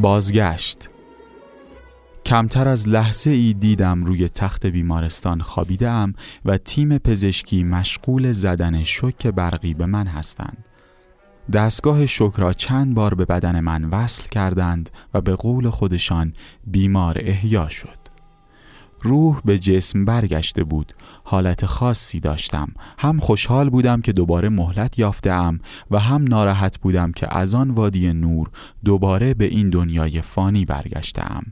بازگشت کمتر از لحظه ای دیدم روی تخت بیمارستان خابیده و تیم پزشکی مشغول زدن شوک برقی به من هستند. دستگاه شوک را چند بار به بدن من وصل کردند و به قول خودشان بیمار احیا شد. روح به جسم برگشته بود حالت خاصی داشتم. هم خوشحال بودم که دوباره مهلت یافتم و هم ناراحت بودم که از آن وادی نور دوباره به این دنیای فانی برگشتم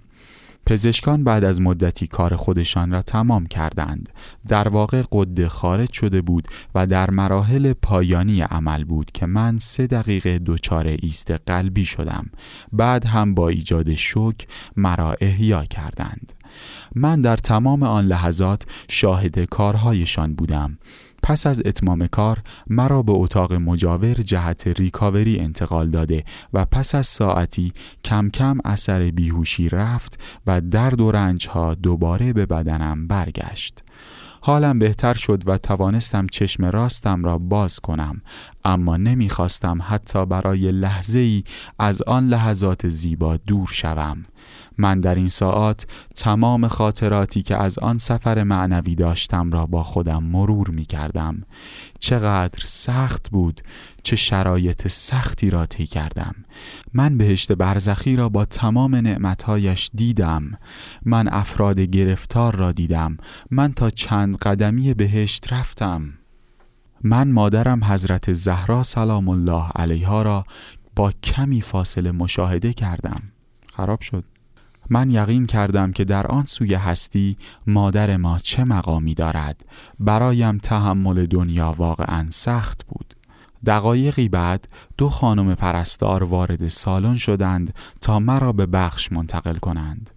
پزشکان بعد از مدتی کار خودشان را تمام کردند. در واقع قده خارج شده بود و در مراحل پایانی عمل بود که من سه دقیقه دچار ایست قلبی شدم. بعد هم با ایجاد شوک مرا احیا کردند. من در تمام آن لحظات شاهد کارهایشان بودم. پس از اتمام کار مرا به اتاق مجاور جهت ریکاوری انتقال داده و پس از ساعتی کم کم اثر بیهوشی رفت و درد و رنج ها دوباره به بدنم برگشت. حالم بهتر شد و توانستم چشم راستم را باز کنم اما نمی‌خواستم حتی برای لحظه ای از آن لحظات زیبا دور شوم. من در این ساعات تمام خاطراتی که از آن سفر معنوی داشتم را با خودم مرور می کردم چقدر سخت بود چه شرایط سختی را طی کردم. من بهشت برزخی را با تمام نعمتهایش دیدم. من افراد گرفتار را دیدم. من تا چند قدمی بهشت رفتم. من مادرم حضرت زهرا سلام الله علیها را با کمی فاصله مشاهده کردم. خراب شد. من یقین کردم که در آن سوی هستی مادر ما چه مقامی دارد. برایم تحمل دنیا واقعا سخت بود. دقایقی بعد دو خانم پرستار وارد سالن شدند تا مرا به بخش منتقل کنند.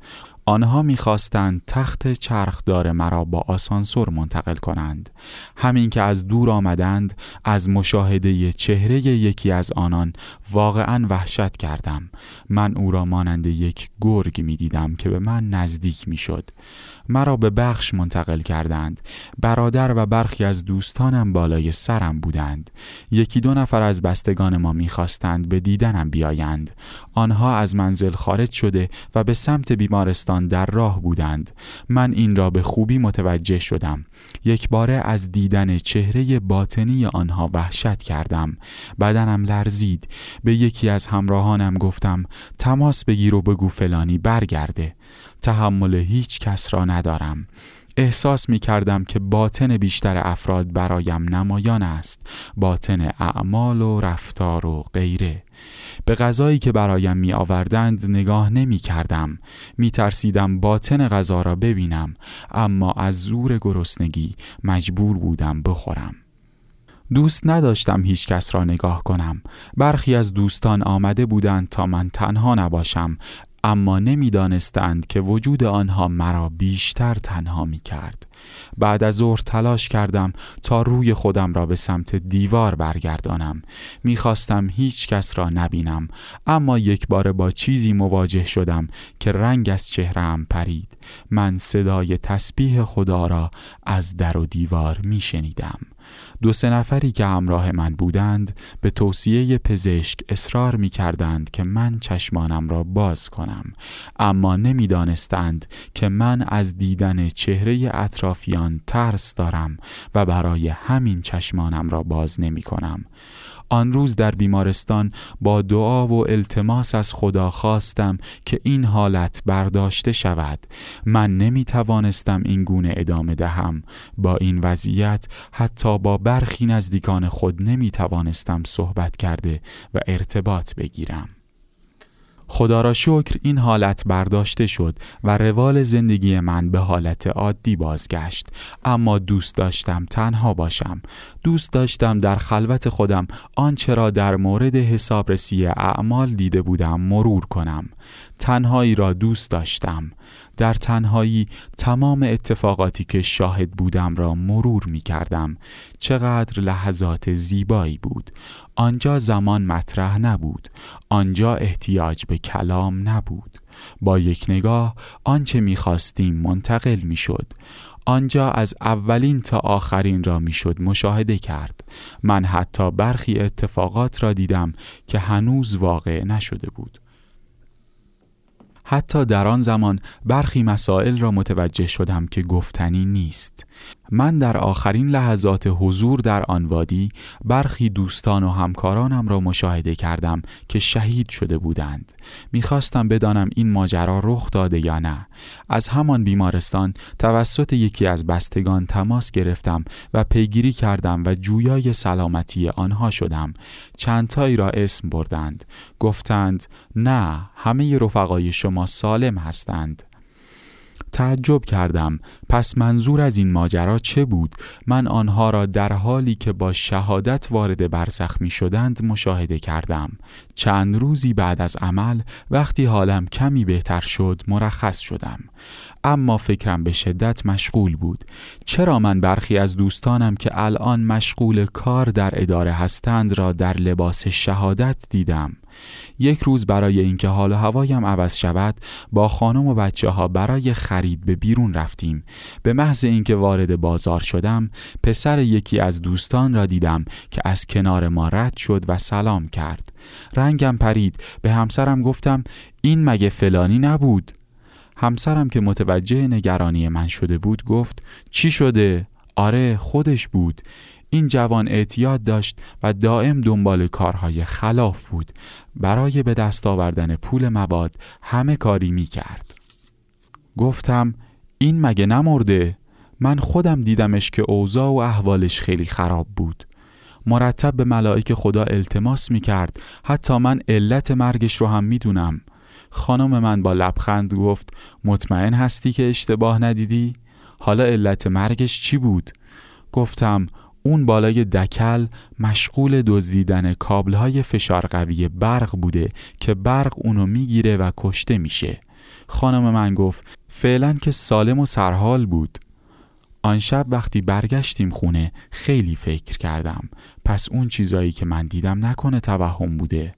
آنها می‌خواستند تخت چرخدار مرا با آسانسور منتقل کنند. همین که از دور آمدند از مشاهده چهره یکی از آنان واقعا وحشت کردم. من او را مانند یک گرگ می‌دیدم که به من نزدیک می‌شد. مرا به بخش منتقل کردند. برادر و برخی از دوستانم بالای سرم بودند. یکی دو نفر از بستگان ما می‌خواستند به دیدنم بیایند. آنها از منزل خارج شده و به سمت بیمارستان در راه بودند. من این را به خوبی متوجه شدم. یک باره از دیدن چهره باطنی آنها وحشت کردم. بدنم لرزید. به یکی از همراهانم گفتم تماس بگیر و بگو فلانی برگرده. تحمل هیچ کس را ندارم. احساس می کردم که باطن بیشتر افراد برایم نمایان است. باطن اعمال و رفتار و غیره. به غذایی که برایم می آوردند نگاه نمی کردم. می ترسیدم باطن غذا را ببینم. اما از زور گرسنگی مجبور بودم بخورم. دوست نداشتم هیچ کس را نگاه کنم. برخی از دوستان آمده بودند تا من تنها نباشم. اما نمی‌دانستند که وجود آنها مرا بیشتر تنها می کرد. بعد از ظهر تلاش کردم تا روی خودم را به سمت دیوار برگردانم. می‌خواستم هیچ کس را نبینم اما یک بار با چیزی مواجه شدم که رنگ از چهرم پرید. من صدای تسبیح خدا را از در و دیوار میشنیدم. دو سه نفری که همراه من بودند به توصیه پزشک اصرار می کردند که من چشمانم را باز کنم. اما نمی‌دانستند که من از دیدن چهره اطرافیان ترس دارم و برای همین چشمانم را باز نمی کنم آن روز در بیمارستان با دعا و التماس از خدا خواستم که این حالت برداشته شود. من نمی توانستم این گونه ادامه دهم. با این وضعیت حتی با برخی نزدیکان خود نمی توانستم صحبت کرده و ارتباط بگیرم. خدا را شکر این حالت برداشته شد و روال زندگی من به حالت عادی بازگشت. اما دوست داشتم تنها باشم. دوست داشتم در خلوت خودم آنچه را در مورد حسابرسی اعمال دیده بودم مرور کنم. تنهایی را دوست داشتم. در تنهایی تمام اتفاقاتی که شاهد بودم را مرور می کردم چقدر لحظات زیبایی بود. آنجا زمان مطرح نبود. آنجا احتیاج به کلام نبود. با یک نگاه آنچه می‌خواستیم منتقل می‌شد. آنجا از اولین تا آخرین را می‌شد مشاهده کرد. من حتی برخی اتفاقات را دیدم که هنوز واقع نشده بود. حتی در آن زمان برخی مسائل را متوجه شدم که گفتنی نیست. من در آخرین لحظات حضور در آن وادی برخی دوستان و همکارانم را مشاهده کردم که شهید شده بودند. می‌خواستم بدانم این ماجرا رخ داده یا نه. از همان بیمارستان توسط یکی از بستگان تماس گرفتم و پیگیری کردم و جویای سلامتی آنها شدم. چندتایی را اسم بردند. گفتند نه همه رفقای شما سالم هستند. تعجب کردم. پس منظور از این ماجرا چه بود؟ من آنها را در حالی که با شهادت وارد برزخ می شدند مشاهده کردم. چند روزی بعد از عمل وقتی حالم کمی بهتر شد مرخص شدم. اما فکرم به شدت مشغول بود. چرا من برخی از دوستانم که الان مشغول کار در اداره هستند را در لباس شهادت دیدم؟ یک روز برای اینکه حال و هوایم عوض شود با خانم و بچه ها برای خرید به بیرون رفتیم. به محض اینکه وارد بازار شدم پسر یکی از دوستان را دیدم که از کنار ما رد شد و سلام کرد. رنگم پرید. به همسرم گفتم این مگه فلانی نبود؟ همسرم که متوجه نگرانی من شده بود گفت چی شده؟ آره خودش بود. این جوان اعتیاد داشت و دائم دنبال کارهای خلاف بود برای به دست آوردن پول مواد همه کاری می کرد گفتم این مگه نمرده؟ من خودم دیدمش که اوضاع و احوالش خیلی خراب بود مرتب به ملائک خدا التماس می کرد حتی من علت مرگش رو هم می دونم خانم من با لبخند گفت مطمئن هستی که اشتباه ندیدی؟ حالا علت مرگش چی بود؟ گفتم اون بالای دکل مشغول دزدیدن کابلهای فشار قوی برق بوده که برق اونو می‌گیره و کشته میشه. خانم من گفت فعلا که سالم و سرحال بود. آن شب وقتی برگشتیم خونه خیلی فکر کردم. پس اون چیزایی که من دیدم نکنه توهم بوده.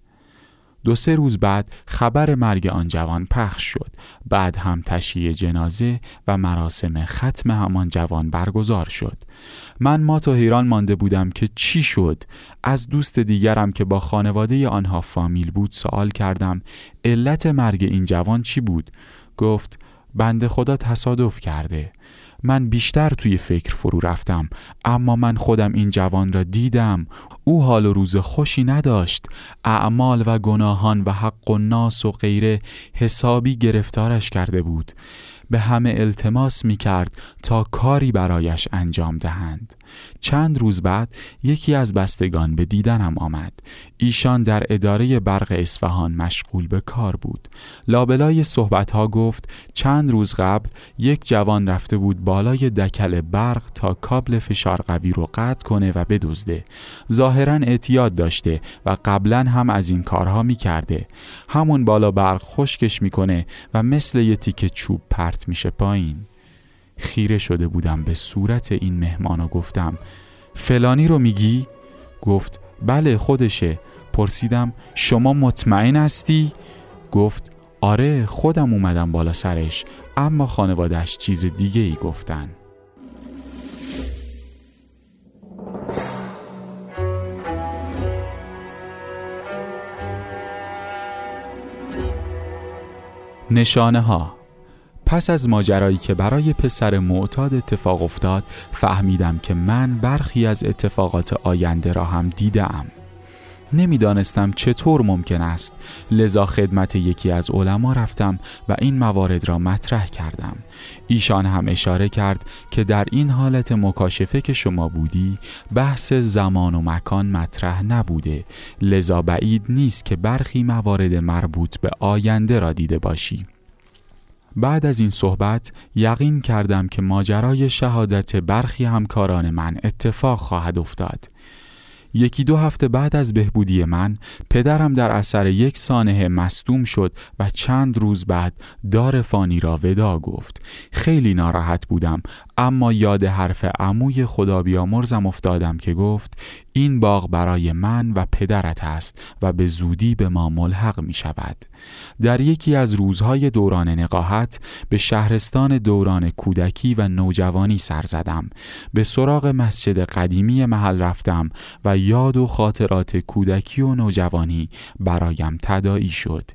دو سه روز بعد خبر مرگ آن جوان پخش شد. بعد هم تشییع جنازه و مراسم ختم همان جوان برگزار شد. من ما تو حیران مانده بودم که چی شد. از دوست دیگرم که با خانواده آنها فامیل بود سوال کردم علت مرگ این جوان چی بود؟ گفت بنده خدا تصادف کرده. من بیشتر توی فکر فرو رفتم اما من خودم این جوان را دیدم. او حال و روز خوشی نداشت. اعمال و گناهان و حق و ناس و غیره حسابی گرفتارش کرده بود. به همه التماس می کرد تا کاری برایش انجام دهند. چند روز بعد یکی از بستگان به دیدنم آمد. ایشان در اداره برق اصفهان مشغول به کار بود. لابلای صحبتها گفت چند روز قبل یک جوان رفته بود بالای دکل برق تا کابل فشار قوی رو قطع کنه و بدزده. ظاهرا اعتیاد داشته و قبلا هم از این کارها می‌کرده. همون بالا برق خشکش می‌کنه و مثل یه تیکه چوب پرت میشه پایین. خیره شده بودم به صورت این مهمان و گفتم فلانی رو میگی؟ گفت بله خودشه پرسیدم شما مطمئن هستی؟ گفت آره خودم اومدم بالا سرش اما خانوادش چیز دیگه ای گفتن نشانه ها پس از ماجرایی که برای پسر معتاد اتفاق افتاد فهمیدم که من برخی از اتفاقات آینده را هم دیدم. نمی‌دانستم چطور ممکن است. لذا خدمت یکی از علما رفتم و این موارد را مطرح کردم. ایشان هم اشاره کرد که در این حالت مکاشفه که شما بودی بحث زمان و مکان مطرح نبوده. لذا بعید نیست که برخی موارد مربوط به آینده را دیده باشی. بعد از این صحبت یقین کردم که ماجرای شهادت برخی همکاران من اتفاق خواهد افتاد. یکی دو هفته بعد از بهبودی من پدرم در اثر یک سانه مصدوم شد و چند روز بعد دار فانی را ودا گفت. خیلی ناراحت بودم اما یاد حرف عموی خدا بیامرزم افتادم که گفت این باغ برای من و پدرت است و به زودی به ما ملحق می شود. در یکی از روزهای دوران نقاهت به شهرستان دوران کودکی و نوجوانی سر زدم. به سراغ مسجد قدیمی محل رفتم و یاد و خاطرات کودکی و نوجوانی برایم تدایی شد.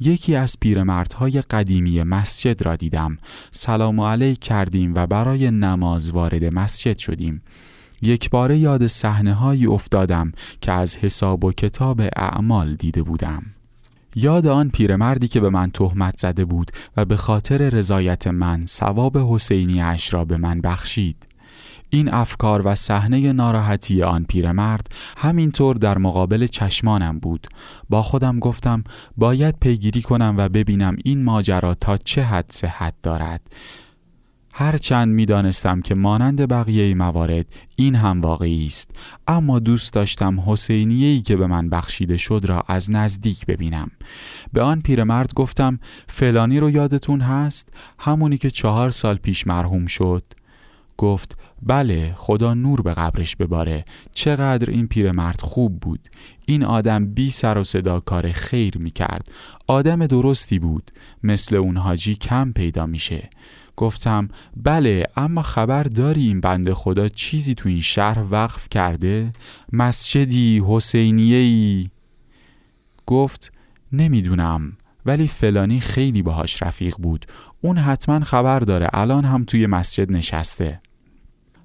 یکی از پیرمردهای قدیمی مسجد را دیدم. سلام علیک کردیم و برای نماز وارد مسجد شدیم. یک باره یاد صحنه هایی افتادم که از حساب و کتاب اعمال دیده بودم. یاد آن پیرمردی که به من تهمت زده بود و به خاطر رضایت من ثواب حسینی اش را به من بخشید. این افکار و صحنه ناراحتی آن پیرمرد همینطور در مقابل چشمانم بود. با خودم گفتم باید پیگیری کنم و ببینم این ماجرا تا چه حد صحت دارد. هرچند می‌دانستم که مانند بقیه موارد این هم واقعی است اما دوست داشتم حسینیه‌ای که به من بخشیده شد را از نزدیک ببینم. به آن پیرمرد گفتم فلانی رو یادتون هست؟ همونی که چهار سال پیش مرحوم شد. گفت بله خدا نور به قبرش بباره. چقدر این پیرمرد خوب بود. این آدم بی سر و صدا کار خیر می کرد آدم درستی بود. مثل اون حاجی کم پیدا میشه. گفتم بله اما خبر داری این بنده خدا چیزی تو این شهر وقف کرده؟ مسجدی حسینیهی گفت نمی‌دونم ولی فلانی خیلی باهاش رفیق بود. اون حتما خبر داره الان هم توی مسجد نشسته.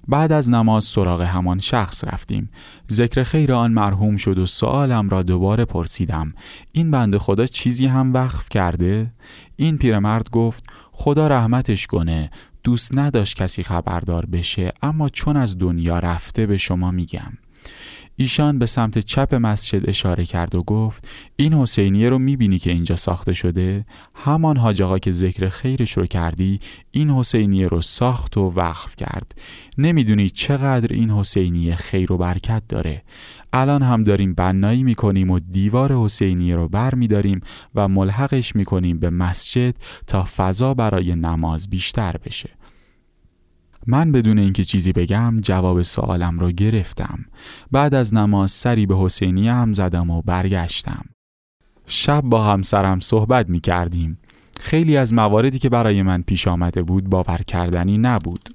بعد از نماز سراغ همان شخص رفتیم. ذکر خیر آن مرحوم شد و سوالم را دوباره پرسیدم. این بنده خدا چیزی هم وقف کرده؟ این پیرمرد گفت خدا رحمتش کنه دوست نداشت کسی خبردار بشه اما چون از دنیا رفته به شما میگم. ایشان به سمت چپ مسجد اشاره کرد و گفت این حسینیه رو می‌بینی که اینجا ساخته شده؟ همان حاج که ذکر خیرش رو کردی این حسینیه رو ساخت و وقف کرد. نمی‌دونی چقدر این حسینیه خیر و برکت داره. الان هم داریم بنایی می‌کنیم و دیوار حسینیه رو بر میداریم و ملحقش می‌کنیم به مسجد تا فضا برای نماز بیشتر بشه. من بدون اینکه چیزی بگم جواب سوالم رو گرفتم. بعد از نماز سری به حسینی هم زدم و برگشتم. شب با همسرم صحبت می کردیم خیلی از مواردی که برای من پیش آمده بود باور کردنی نبود.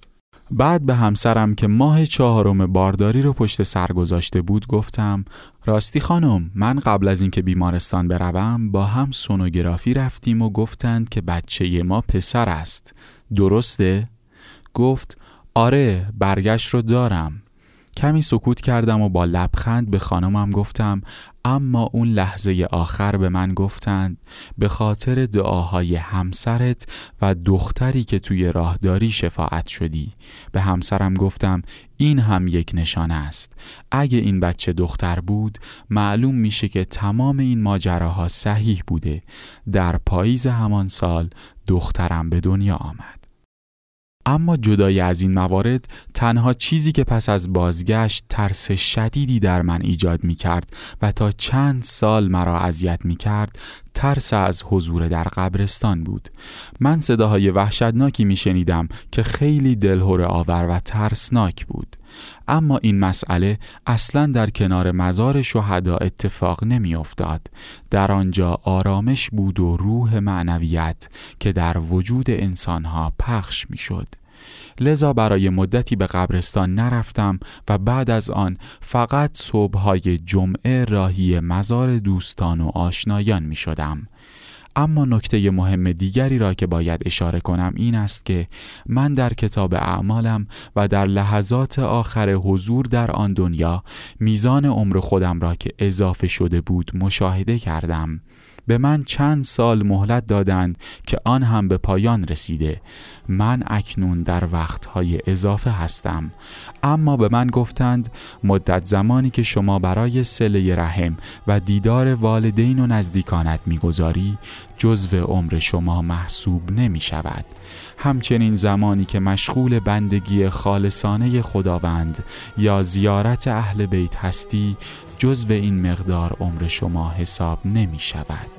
بعد به همسرم که ماه چهارم بارداری رو پشت سر گذاشته بود گفتم راستی خانم من قبل از اینکه بیمارستان بروم با هم سونوگرافی رفتیم و گفتند که بچه ما پسر است. درسته؟ گفت آره برگشت رو دارم. کمی سکوت کردم و با لبخند به خانمم گفتم اما اون لحظه آخر به من گفتند به خاطر دعاهای همسرت و دختری که توی راهداری شفاعت شدی. به همسرم گفتم این هم یک نشانه است. اگه این بچه دختر بود معلوم میشه که تمام این ماجراها صحیح بوده. در پاییز همان سال دخترم به دنیا آمد. اما جدای از این موارد تنها چیزی که پس از بازگشت ترس شدیدی در من ایجاد می کرد و تا چند سال مرا اذیت می کرد ترس از حضور در قبرستان بود من صداهای وحشتناکی می شنیدم که خیلی دلهور آور و ترسناک بود اما این مسئله اصلا در کنار مزار شهدا اتفاق نمی افتاد. در آنجا آرامش بود و روح معنویت که در وجود انسانها پخش می شد. لذا برای مدتی به قبرستان نرفتم و بعد از آن فقط صبحهای جمعه راهی مزار دوستان و آشنایان می شدم. اما نکته مهم دیگری را که باید اشاره کنم این است که من در کتاب اعمالم و در لحظات آخر حضور در آن دنیا میزان عمر خودم را که اضافه شده بود مشاهده کردم به من چند سال مهلت دادند که آن هم به پایان رسیده. من اکنون در وقتهای اضافه هستم. اما به من گفتند مدت زمانی که شما برای سله رحم و دیدار والدین و نزدیکانت می‌گذاری جزو عمر شما محسوب نمی شود همچنین زمانی که مشغول بندگی خالصانه خداوند یا زیارت اهل بیت هستی جزو این مقدار عمر شما حساب نمی شود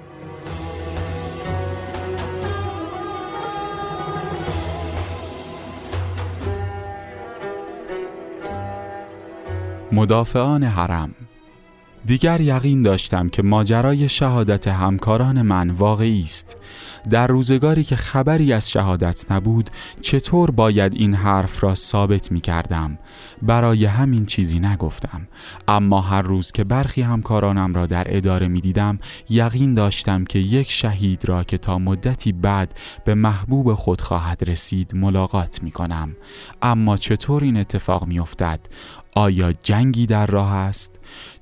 مدافعان حرم. دیگر یقین داشتم که ماجرای شهادت همکاران من واقعی است در روزگاری که خبری از شهادت نبود چطور باید این حرف را ثابت می کردم برای همین چیزی نگفتم اما هر روز که برخی همکارانم را در اداره می دیدم یقین داشتم که یک شهید را که تا مدتی بعد به محبوب خود خواهد رسید ملاقات می کنم اما چطور این اتفاق می افتد؟ آیا جنگی در راه است؟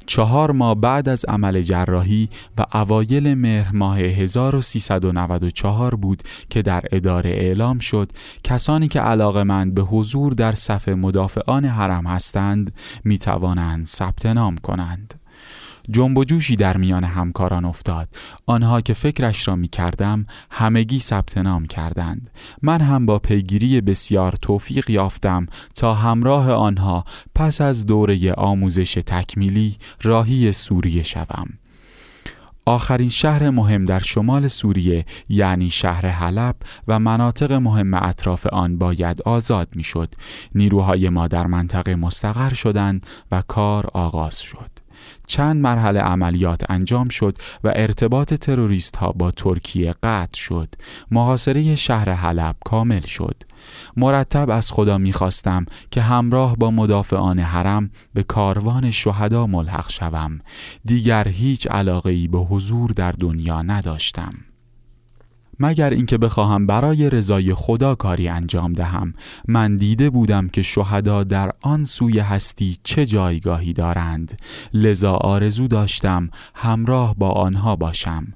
چهار ماه بعد از عمل جراحی و اوایل مهر ماه 1394 بود که در اداره اعلام شد کسانی که علاقه من به حضور در صف مدافعان حرم هستند می توانند ثبت نام کنند. جنب و جوشی در میان همکاران افتاد آنها که فکرش را می کردم همگی ثبت نام کردند من هم با پیگیری بسیار توفیق یافتم تا همراه آنها پس از دوره آموزش تکمیلی راهی سوریه شوم آخرین شهر مهم در شمال سوریه یعنی شهر حلب و مناطق مهم اطراف آن باید آزاد می‌شد. نیروهای ما در منطقه مستقر شدند و کار آغاز شد. چند مرحله عملیات انجام شد و ارتباط تروریست ها با ترکیه قطع شد. محاصره شهر حلب کامل شد. مرتب از خدا می‌خواستم که همراه با مدافعان حرم به کاروان شهدا ملحق شوم. دیگر هیچ علاقه ای به حضور در دنیا نداشتم. مگر اینکه بخواهم برای رضای خدا کاری انجام دهم. من دیده بودم که شهدا در آن سوی هستی چه جایگاهی دارند. لذا آرزو داشتم همراه با آنها باشم.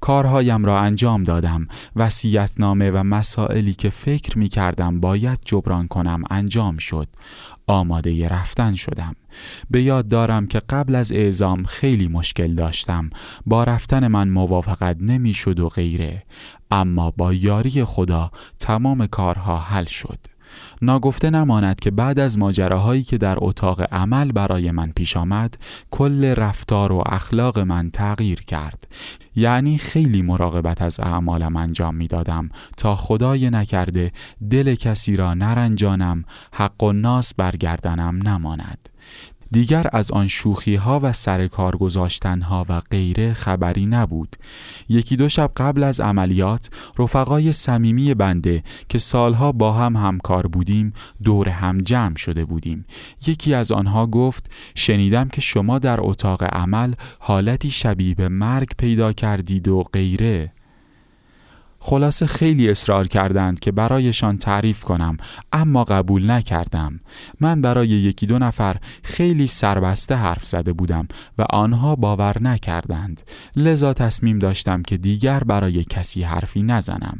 کارهایم را انجام دادم. وصیتنامه و مسائلی که فکر می کردم باید جبران کنم انجام شد. آماده رفتن شدم. به یاد دارم که قبل از اعزام خیلی مشکل داشتم. با رفتن من موافقت نمی‌شد و غیره. اما با یاری خدا تمام کارها حل شد. ناگفته نماند که بعد از ماجراهایی که در اتاق عمل برای من پیش آمد کل رفتار و اخلاق من تغییر کرد. یعنی خیلی مراقبت از اعمالم انجام می دادم تا خدای نکرده دل کسی را نرنجانم حق و ناس برگردنم نماند. دیگر از آن شوخی ها و سر کار گذاشتن ها و غیره خبری نبود. یکی دو شب قبل از عملیات رفقای صمیمی بنده که سالها با هم همکار بودیم دور هم جمع شده بودیم. یکی از آنها گفت شنیدم که شما در اتاق عمل حالتی شبیه به مرگ پیدا کردید و غیره. خلاصه خیلی اصرار کردند که برایشان تعریف کنم اما قبول نکردم. من برای یکی دو نفر خیلی سربسته حرف زده بودم و آنها باور نکردند. لذا تصمیم داشتم که دیگر برای کسی حرفی نزنم.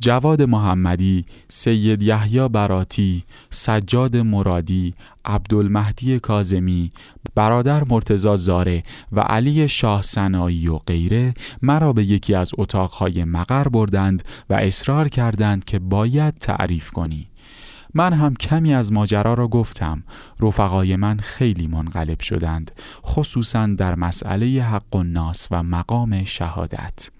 جواد محمدی، سید یحیی براتی، سجاد مرادی، عبدالمهدی کازمی، برادر مرتزا زاره و علی شاه سنایی و غیره مرا به یکی از اتاقهای مقر بردند و اصرار کردند که باید تعریف کنی. من هم کمی از ماجرا را گفتم رفقای من خیلی منقلب شدند خصوصا در مسئله حق و ناس و مقام شهادت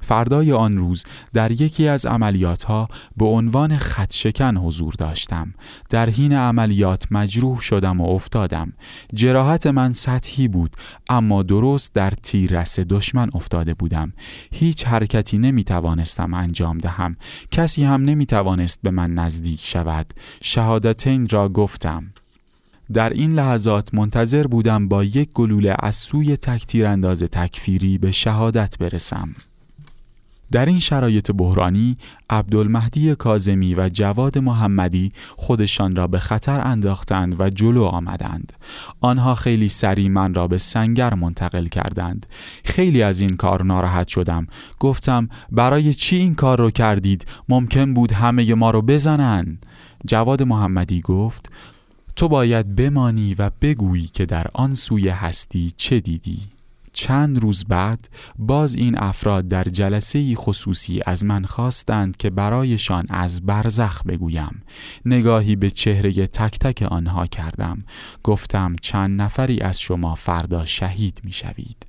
فردای آن روز در یکی از عملیات ها به عنوان خط شکن حضور داشتم. در حین عملیات مجروح شدم و افتادم. جراحت من سطحی بود اما درست در تیررس دشمن افتاده بودم. هیچ حرکتی نمی توانستم انجام دهم. کسی هم نمی توانست به من نزدیک شود. شهادتین را گفتم. در این لحظات منتظر بودم با یک گلوله از سوی تکتیر انداز تکفیری به شهادت برسم. در این شرایط بحرانی عبدالمهدی کازمی و جواد محمدی خودشان را به خطر انداختند و جلو آمدند. آنها خیلی سریع من را به سنگر منتقل کردند. خیلی از این کار ناراحت شدم. گفتم برای چی این کار رو کردید؟ ممکن بود همه ما رو بزنن. جواد محمدی گفت تو باید بمانی و بگویی که در آن سوی هستی چه دیدی. چند روز بعد باز این افراد در جلسه خصوصی از من خواستند که برایشان از برزخ بگویم. نگاهی به چهره تک تک آنها کردم. گفتم چند نفری از شما فردا شهید می شوید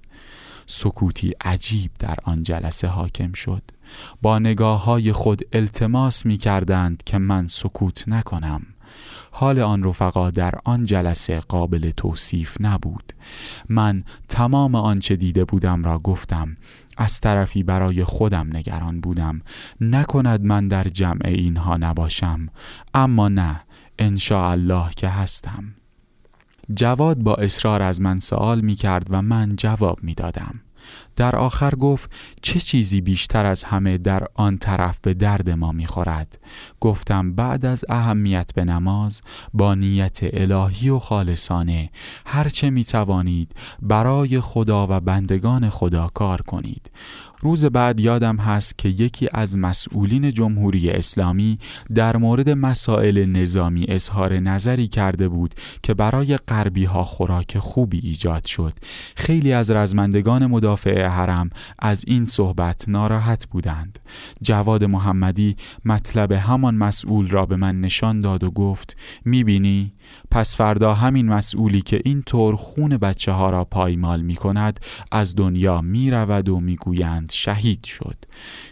سکوتی عجیب در آن جلسه حاکم شد. با نگاه های خود التماس می کردند که من سکوت نکنم. حال آن رفقا در آن جلسه قابل توصیف نبود. من تمام آنچه دیده بودم را گفتم. از طرفی برای خودم نگران بودم. نکند من در جمع اینها نباشم. اما نه الله که هستم. جواد با اصرار از من سوال می کرد و من جواب می دادم. در آخر گفت چه چیزی بیشتر از همه در آن طرف به درد ما می‌خورد؟ گفتم بعد از اهمیت به نماز با نیت الهی و خالصانه هرچه می توانید برای خدا و بندگان خدا کار کنید. روز بعد یادم هست که یکی از مسئولین جمهوری اسلامی در مورد مسائل نظامی اظهار نظری کرده بود که برای غربی ها خوراک خوبی ایجاد شد. خیلی از رزمندگان مدافع حرم از این صحبت ناراحت بودند. جواد محمدی مطلب همان مسئول را به من نشان داد و گفت می‌بینی؟ پس فردا همین مسئولی که این طور خون بچه ها را پایمال می کند از دنیا می رود و می شهید شد.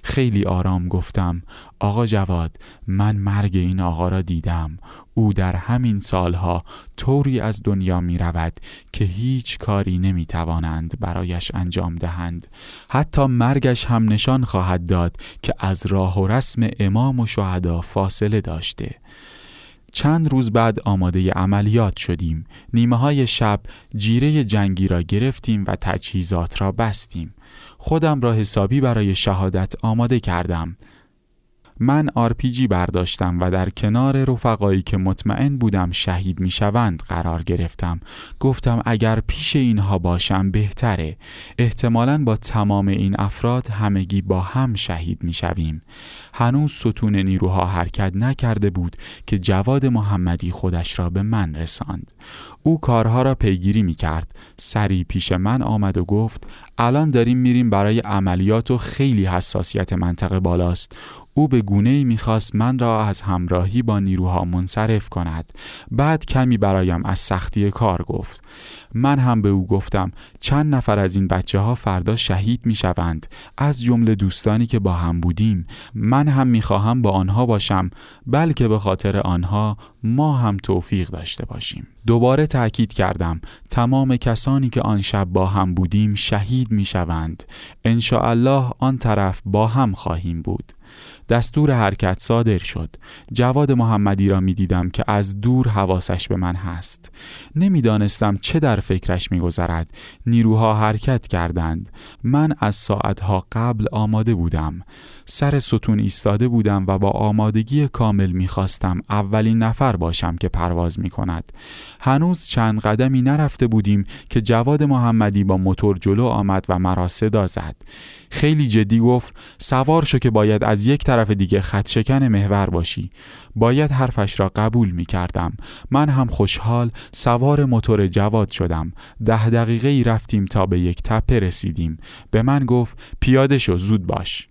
خیلی آرام گفتم آقا جواد من مرگ این آقا را دیدم. او در همین سالها طوری از دنیا می رود که هیچ کاری نمی توانند برایش انجام دهند. حتی مرگش هم نشان خواهد داد که از راه و رسم امام و شهدا فاصله داشته. چند روز بعد آماده عملیات شدیم. نیمه های شب جیره جنگی را گرفتیم و تجهیزات را بستیم. خودم را حسابی برای شهادت آماده کردم. من آرپیجی برداشتم و در کنار رفقایی که مطمئن بودم شهید می‌شوند قرار گرفتم. گفتم اگر پیش اینها باشم بهتره. احتمالا با تمام این افراد همگی با هم شهید می‌شویم. هنوز ستون نیروها حرکت نکرده بود که جواد محمدی خودش را به من رساند. او کارها را پیگیری می کرد سری پیش من آمد و گفت الان داریم میریم برای عملیات و خیلی حساسیت منطقه بالاست. او به گونه ای می‌خواست من را از همراهی با نیروها منصرف کند. بعد کمی برایم از سختی کار گفت. من هم به او گفتم چند نفر از این بچه ها فردا شهید می‌شوند. از جمله دوستانی که با هم بودیم. من هم می‌خواهم با آنها باشم بلکه به خاطر آنها ما هم توفیق داشته باشیم. دوباره تأکید کردم تمام کسانی که آن شب با هم بودیم شهید می‌شوند. الله آن طرف با هم خواهیم بود. دستور حرکت صادر شد. جواد محمدی را می دیدم که از دور حواسش به من هست. نمی‌دانستم چه در فکرش میگذرد. نیروها حرکت کردند. من از ساعتها قبل آماده بودم. سر ستون ایستاده بودم و با آمادگی کامل می‌خواستم اولین نفر باشم که پرواز می کند. هنوز چند قدمی نرفته بودیم که جواد محمدی با موتور جلو آمد و مرا صدا زد. خیلی جدی گفت سوار شو که باید از یک طرف دیگه خط شکن محور باشی. باید حرفش را قبول می کردم. من هم خوشحال سوار موتور جواد شدم. ده دقیقه ای رفتیم تا به یک تپه رسیدیم. به من گفت پیاده شو زود باش.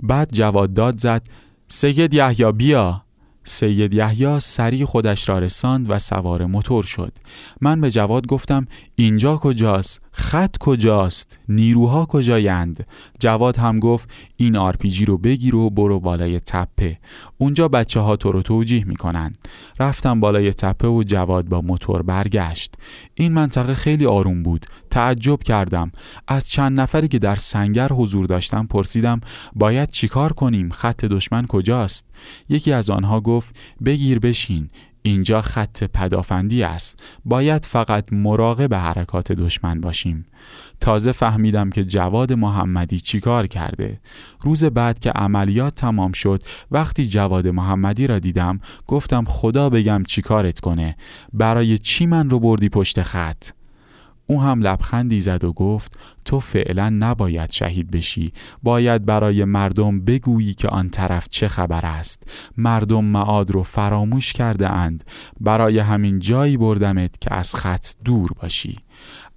بعد جواد داد زد سید یحیی بیا. سید یحیی سریع خودش را رساند و سوار موتور شد. من به جواد گفتم اینجا کجاست؟ خط کجاست؟ نیروها کجایند؟ جواد هم گفت این آرپیجی رو بگیر و برو بالای تپه. اونجا بچه ها تو رو توجیه می‌کنن. رفتم بالای تپه و جواد با موتور برگشت. این منطقه خیلی آروم بود. تعجب کردم. از چند نفری که در سنگر حضور داشتن پرسیدم باید چیکار کنیم؟ خط دشمن کجاست؟ یکی از آنها گفت بگیر بشین. اینجا خط پدافندی است. باید فقط مراقب حرکات دشمن باشیم. تازه فهمیدم که جواد محمدی چیکار کرده. روز بعد که عملیات تمام شد وقتی جواد محمدی را دیدم گفتم خدا بگم چیکارت کنه. برای چی من رو بردی پشت خط؟ او هم لبخندی زد و گفت تو فعلا نباید شهید بشی. باید برای مردم بگویی که آن طرف چه خبر است. مردم معاد رو فراموش کرده اند. برای همین جایی بردمت که از خط دور باشی.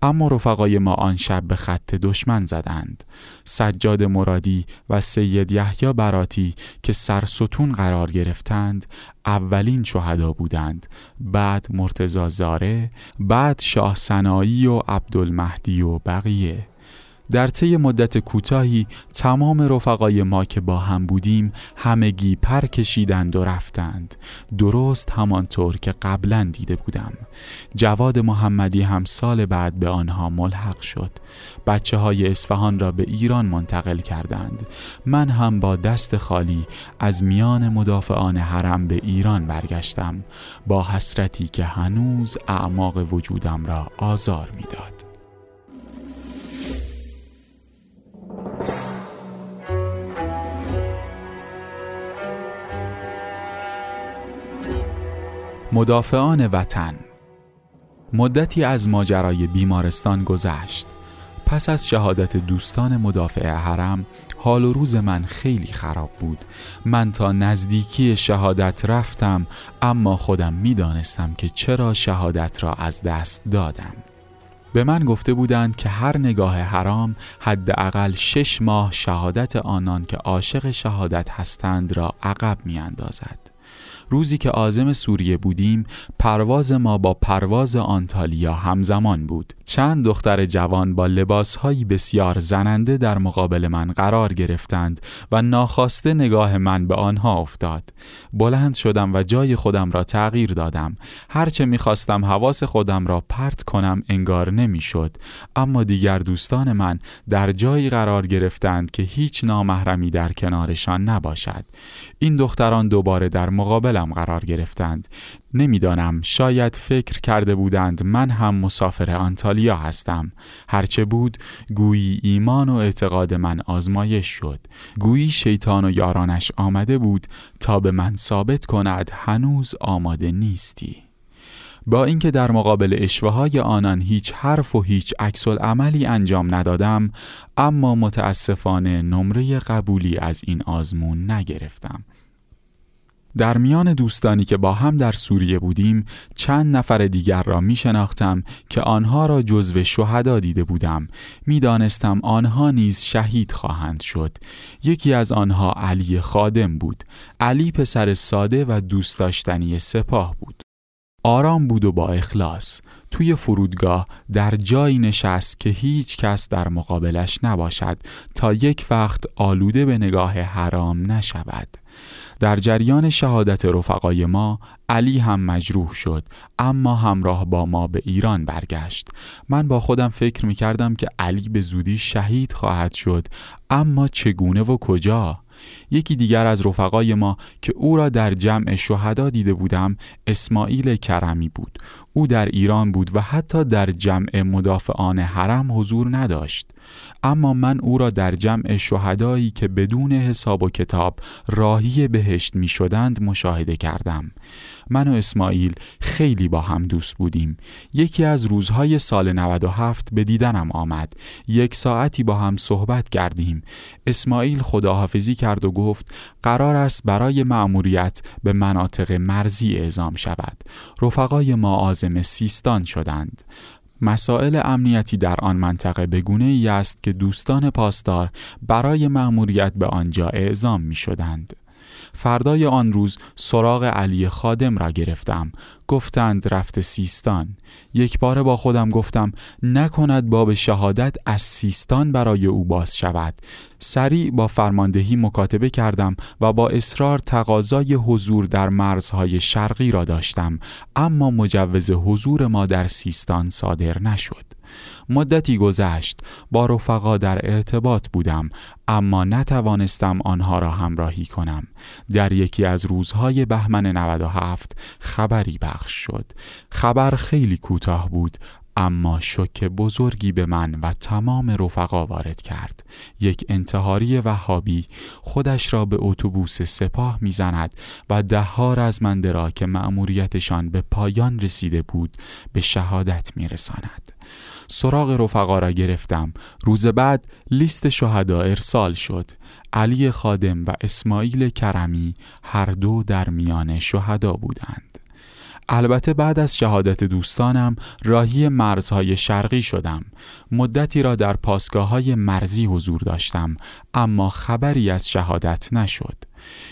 اما رفقای ما آن شب به خط دشمن زدند. سجاد مرادی و سید یحیی براتی که سرستون قرار گرفتند اولین شهدا بودند. بعد مرتزا زاره بعد شاه سنایی و عبدالمهدی و بقیه. در طی مدت کوتاهی تمام رفقای ما که با هم بودیم همگی پر کشیدند و رفتند. درست همانطور که قبلا دیده بودم. جواد محمدی هم سال بعد به آنها ملحق شد. بچه های اصفهان را به ایران منتقل کردند. من هم با دست خالی از میان مدافعان حرم به ایران برگشتم با حسرتی که هنوز اعماق وجودم را آزار می‌داد. مدافعان وطن. مدتی از ماجرای بیمارستان گذشت. پس از شهادت دوستان مدافع حرم حال و روز من خیلی خراب بود. من تا نزدیکی شهادت رفتم اما خودم می‌دانستم که چرا شهادت را از دست دادم. به من گفته بودند که هر نگاه حرام حداقل شش ماه شهادت آنان که عاشق شهادت هستند را عقب می اندازد. روزی که آزم سوریه بودیم پرواز ما با پرواز آنتالیا همزمان بود. چند دختر جوان با لباسهایی بسیار زننده در مقابل من قرار گرفتند و ناخواسته نگاه من به آنها افتاد. بلند شدم و جای خودم را تغییر دادم. هرچه می‌خواستم حواس خودم را پرت کنم انگار نمی‌شد. اما دیگر دوستان من در جایی قرار گرفتند که هیچ نامحرمی در کنارشان نباشد. این دختران دوباره در مقابلم قرار گرفتند. نمی‌دانم شاید فکر کرده بودند من هم مسافر آنتالیا هستم. هرچه بود گویی ایمان و اعتقاد من آزمایش شد. گویی شیطان و یارانش آمده بود تا به من ثابت کند هنوز آماده نیستی. با اینکه در مقابل اشوه های آنان هیچ حرف و هیچ عکس عملی انجام ندادم اما متاسفانه نمره قبولی از این آزمون نگرفتم. در میان دوستانی که با هم در سوریه بودیم چند نفر دیگر را می شناختم که آنها را جزو شهدا دیده بودم. می‌دانستم آنها نیز شهید خواهند شد. یکی از آنها علی خادم بود. علی پسر ساده و دوست داشتنی سپاه بود. آرام بود و با اخلاص. توی فرودگاه در جایی نشست که هیچ کس در مقابلش نباشد تا یک وقت آلوده به نگاه حرام نشود. در جریان شهادت رفقای ما علی هم مجروح شد اما همراه با ما به ایران برگشت. من با خودم فکر می کردم که علی به زودی شهید خواهد شد اما چگونه و کجا؟ یکی دیگر از رفقای ما که او را در جمع شهدا دیده بودم اسماعیل کرمی بود. او در ایران بود و حتی در جمع مدافعان حرم حضور نداشت. اما من او را در جمع شهدایی که بدون حساب و کتاب راهی بهشت می شدند مشاهده کردم. من و اسماعیل خیلی با هم دوست بودیم. یکی از روزهای سال 97 به دیدنم آمد. یک ساعتی با هم صحبت کردیم. اسماعیل خداحافظی کرد و گفت قرار است برای مأموریت به مناطق مرزی اعزام شود. رفقای ما آزم سیستان شدند. مسائل امنیتی در آن منطقه به گونه ای است که دوستان پاسدار برای مأموریت به آنجا اعزام می شدند. فردای آن روز سراغ علی خادم را گرفتم. گفتند رفت سیستان. یک بار با خودم گفتم نکند باب شهادت از سیستان برای او باز شود. سریع با فرماندهی مکاتبه کردم و با اصرار تقاضای حضور در مرزهای شرقی را داشتم اما مجوز حضور ما در سیستان صادر نشد. مدتی گذشت با رفقا در ارتباط بودم اما نتوانستم آنها را همراهی کنم. در یکی از روزهای بهمن 97 خبری بخش شد. خبر خیلی کوتاه بود اما شک بزرگی به من و تمام رفقا وارد کرد. یک انتحاری وهابی خودش را به اتوبوس سپاه می‌زند و دهها رزمنده را که مأموریتشان به پایان رسیده بود به شهادت میرساند. سراغ رفقا را گرفتم. روز بعد لیست شهدا ارسال شد. علی خادم و اسماعیل کرمی هر دو در میان شهدا بودند. البته بعد از شهادت دوستانم راهی مرزهای شرقی شدم. مدتی را در پاسگاه های مرزی حضور داشتم اما خبری از شهادت نشد.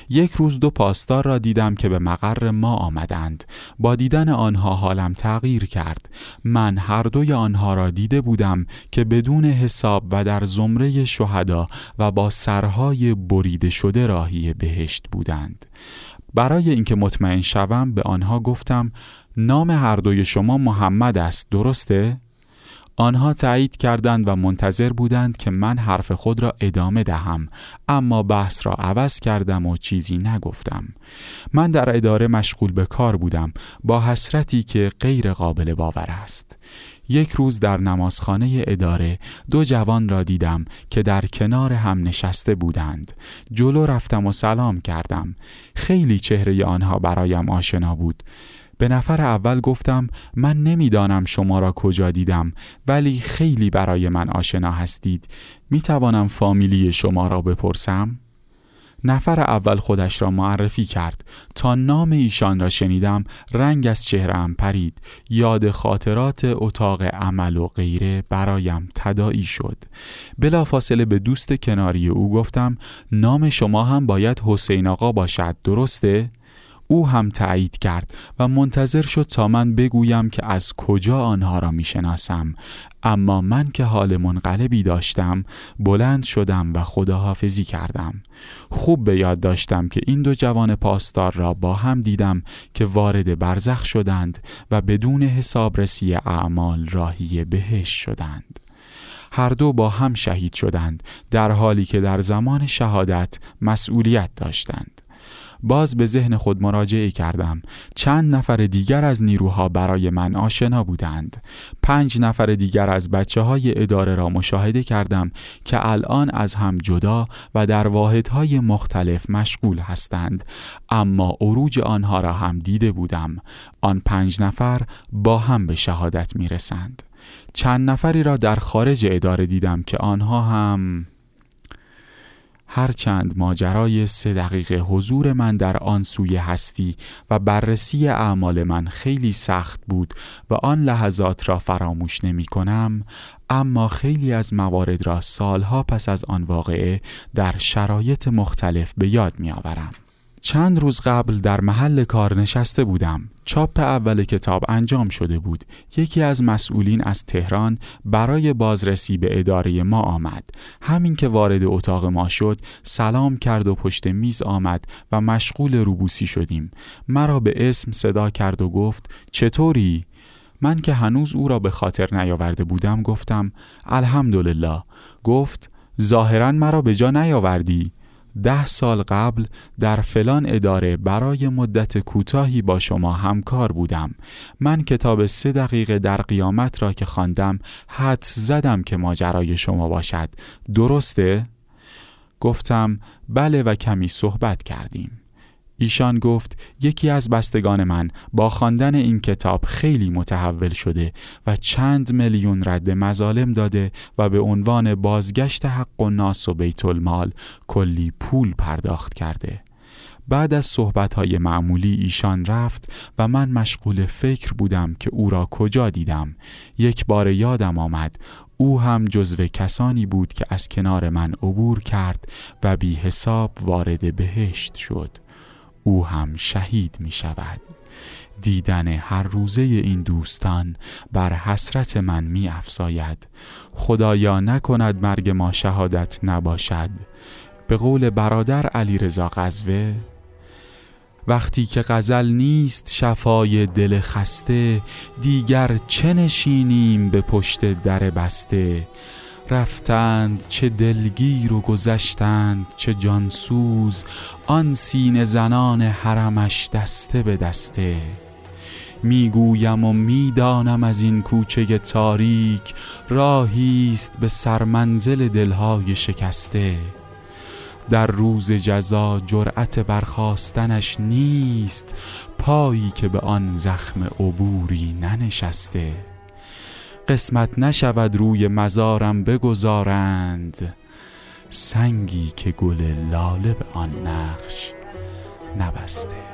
یک روز دو پاسدار را دیدم که به مقر ما آمدند. با دیدن آنها حالم تغییر کرد. من هر دوی آنها را دیده بودم که بدون حساب و در زمره شهدا و با سرهای بریده شده راهی بهشت بودند. برای اینکه مطمئن شوم به آنها گفتم نام هر دوی شما محمد است درسته؟ آنها تایید کردند و منتظر بودند که من حرف خود را ادامه دهم اما بحث را عوض کردم و چیزی نگفتم من در اداره مشغول به کار بودم با حسرتی که غیر قابل باور است یک روز در نمازخانه اداره دو جوان را دیدم که در کنار هم نشسته بودند. جلو رفتم و سلام کردم. خیلی چهره آنها برایم آشنا بود. به نفر اول گفتم من نمی‌دانم شما را کجا دیدم ولی خیلی برای من آشنا هستید. می توانم فامیلی شما را بپرسم؟ نفر اول خودش را معرفی کرد. تا نام ایشان را شنیدم رنگ از چهرم پرید. یاد خاطرات اتاق عمل و غیره برایم تدایی شد. بلافاصله به دوست کناری او گفتم نام شما هم باید حسین آقا باشد درسته؟ او هم تایید کرد و منتظر شد تا من بگویم که از کجا آنها را می‌شناسم. اما من که حال منقلبی داشتم بلند شدم و خداحافظی کردم. خوب به یاد داشتم که این دو جوان پاسدار را با هم دیدم که وارد برزخ شدند و بدون حسابرسی اعمال راهی بهش شدند. هر دو با هم شهید شدند در حالی که در زمان شهادت مسئولیت داشتند. باز به ذهن خود مراجعه کردم. چند نفر دیگر از نیروها برای من آشنا بودند. پنج نفر دیگر از بچه های اداره را مشاهده کردم که الان از هم جدا و در واحدهای مختلف مشغول هستند. اما عروج آنها را هم دیده بودم. آن پنج نفر با هم به شهادت می رسند چند نفری را در خارج اداره دیدم که آنها هم هرچند ماجرای سه دقیقه حضور من در آن سوی هستی و بررسی اعمال من خیلی سخت بود و آن لحظات را فراموش نمی کنم اما خیلی از موارد را سالها پس از آن واقعه در شرایط مختلف به یاد می آورم. چند روز قبل در محل کار نشسته بودم. چاپ اول کتاب انجام شده بود. یکی از مسئولین از تهران برای بازرسی به اداره ما آمد. همین که وارد اتاق ما شد سلام کرد و پشت میز آمد و مشغول روبوسی شدیم. مرا به اسم صدا کرد و گفت چطوری؟ من که هنوز او را به خاطر نیاورده بودم گفتم الحمدلله. گفت ظاهرا مرا به جا نیاوردی. ده سال قبل در فلان اداره برای مدت کوتاهی با شما همکار بودم. من کتاب سه دقیقه در قیامت را که خواندم حد زدم که ماجرای شما باشد. درسته؟ گفتم بله و کمی صحبت کردیم. ایشان گفت یکی از بستگان من با خواندن این کتاب خیلی متحول شده و چند میلیون رد مظالم داده و به عنوان بازگشت حق و ناس و بیت المال کلی پول پرداخت کرده. بعد از صحبتهای معمولی ایشان رفت و من مشغول فکر بودم که او را کجا دیدم. یک بار یادم آمد او هم جزو کسانی بود که از کنار من عبور کرد و بی حساب وارد بهشت شد. او هم شهید می شود دیدن هر روزه این دوستان بر حسرت من می افزاید خدایا نکند مرگ ما شهادت نباشد. به قول برادر علی رضا غزوه وقتی که غزل نیست شفای دل خسته دیگر چه نشینیم به پشت در بسته؟ رفتند چه دلگیر و گذشتند چه جانسوز آن سین زنان حرمش دسته به دسته. می‌گویم و می‌دانم از این کوچه تاریک راهیست به سرمنزل دلهای شکسته. در روز جزا جرأت برخواستنش نیست پایی که به آن زخم عبوری ننشسته. قسمت نشود روی مزارم بگذارند. سنگی که گل لاله به آن نقش نبسته.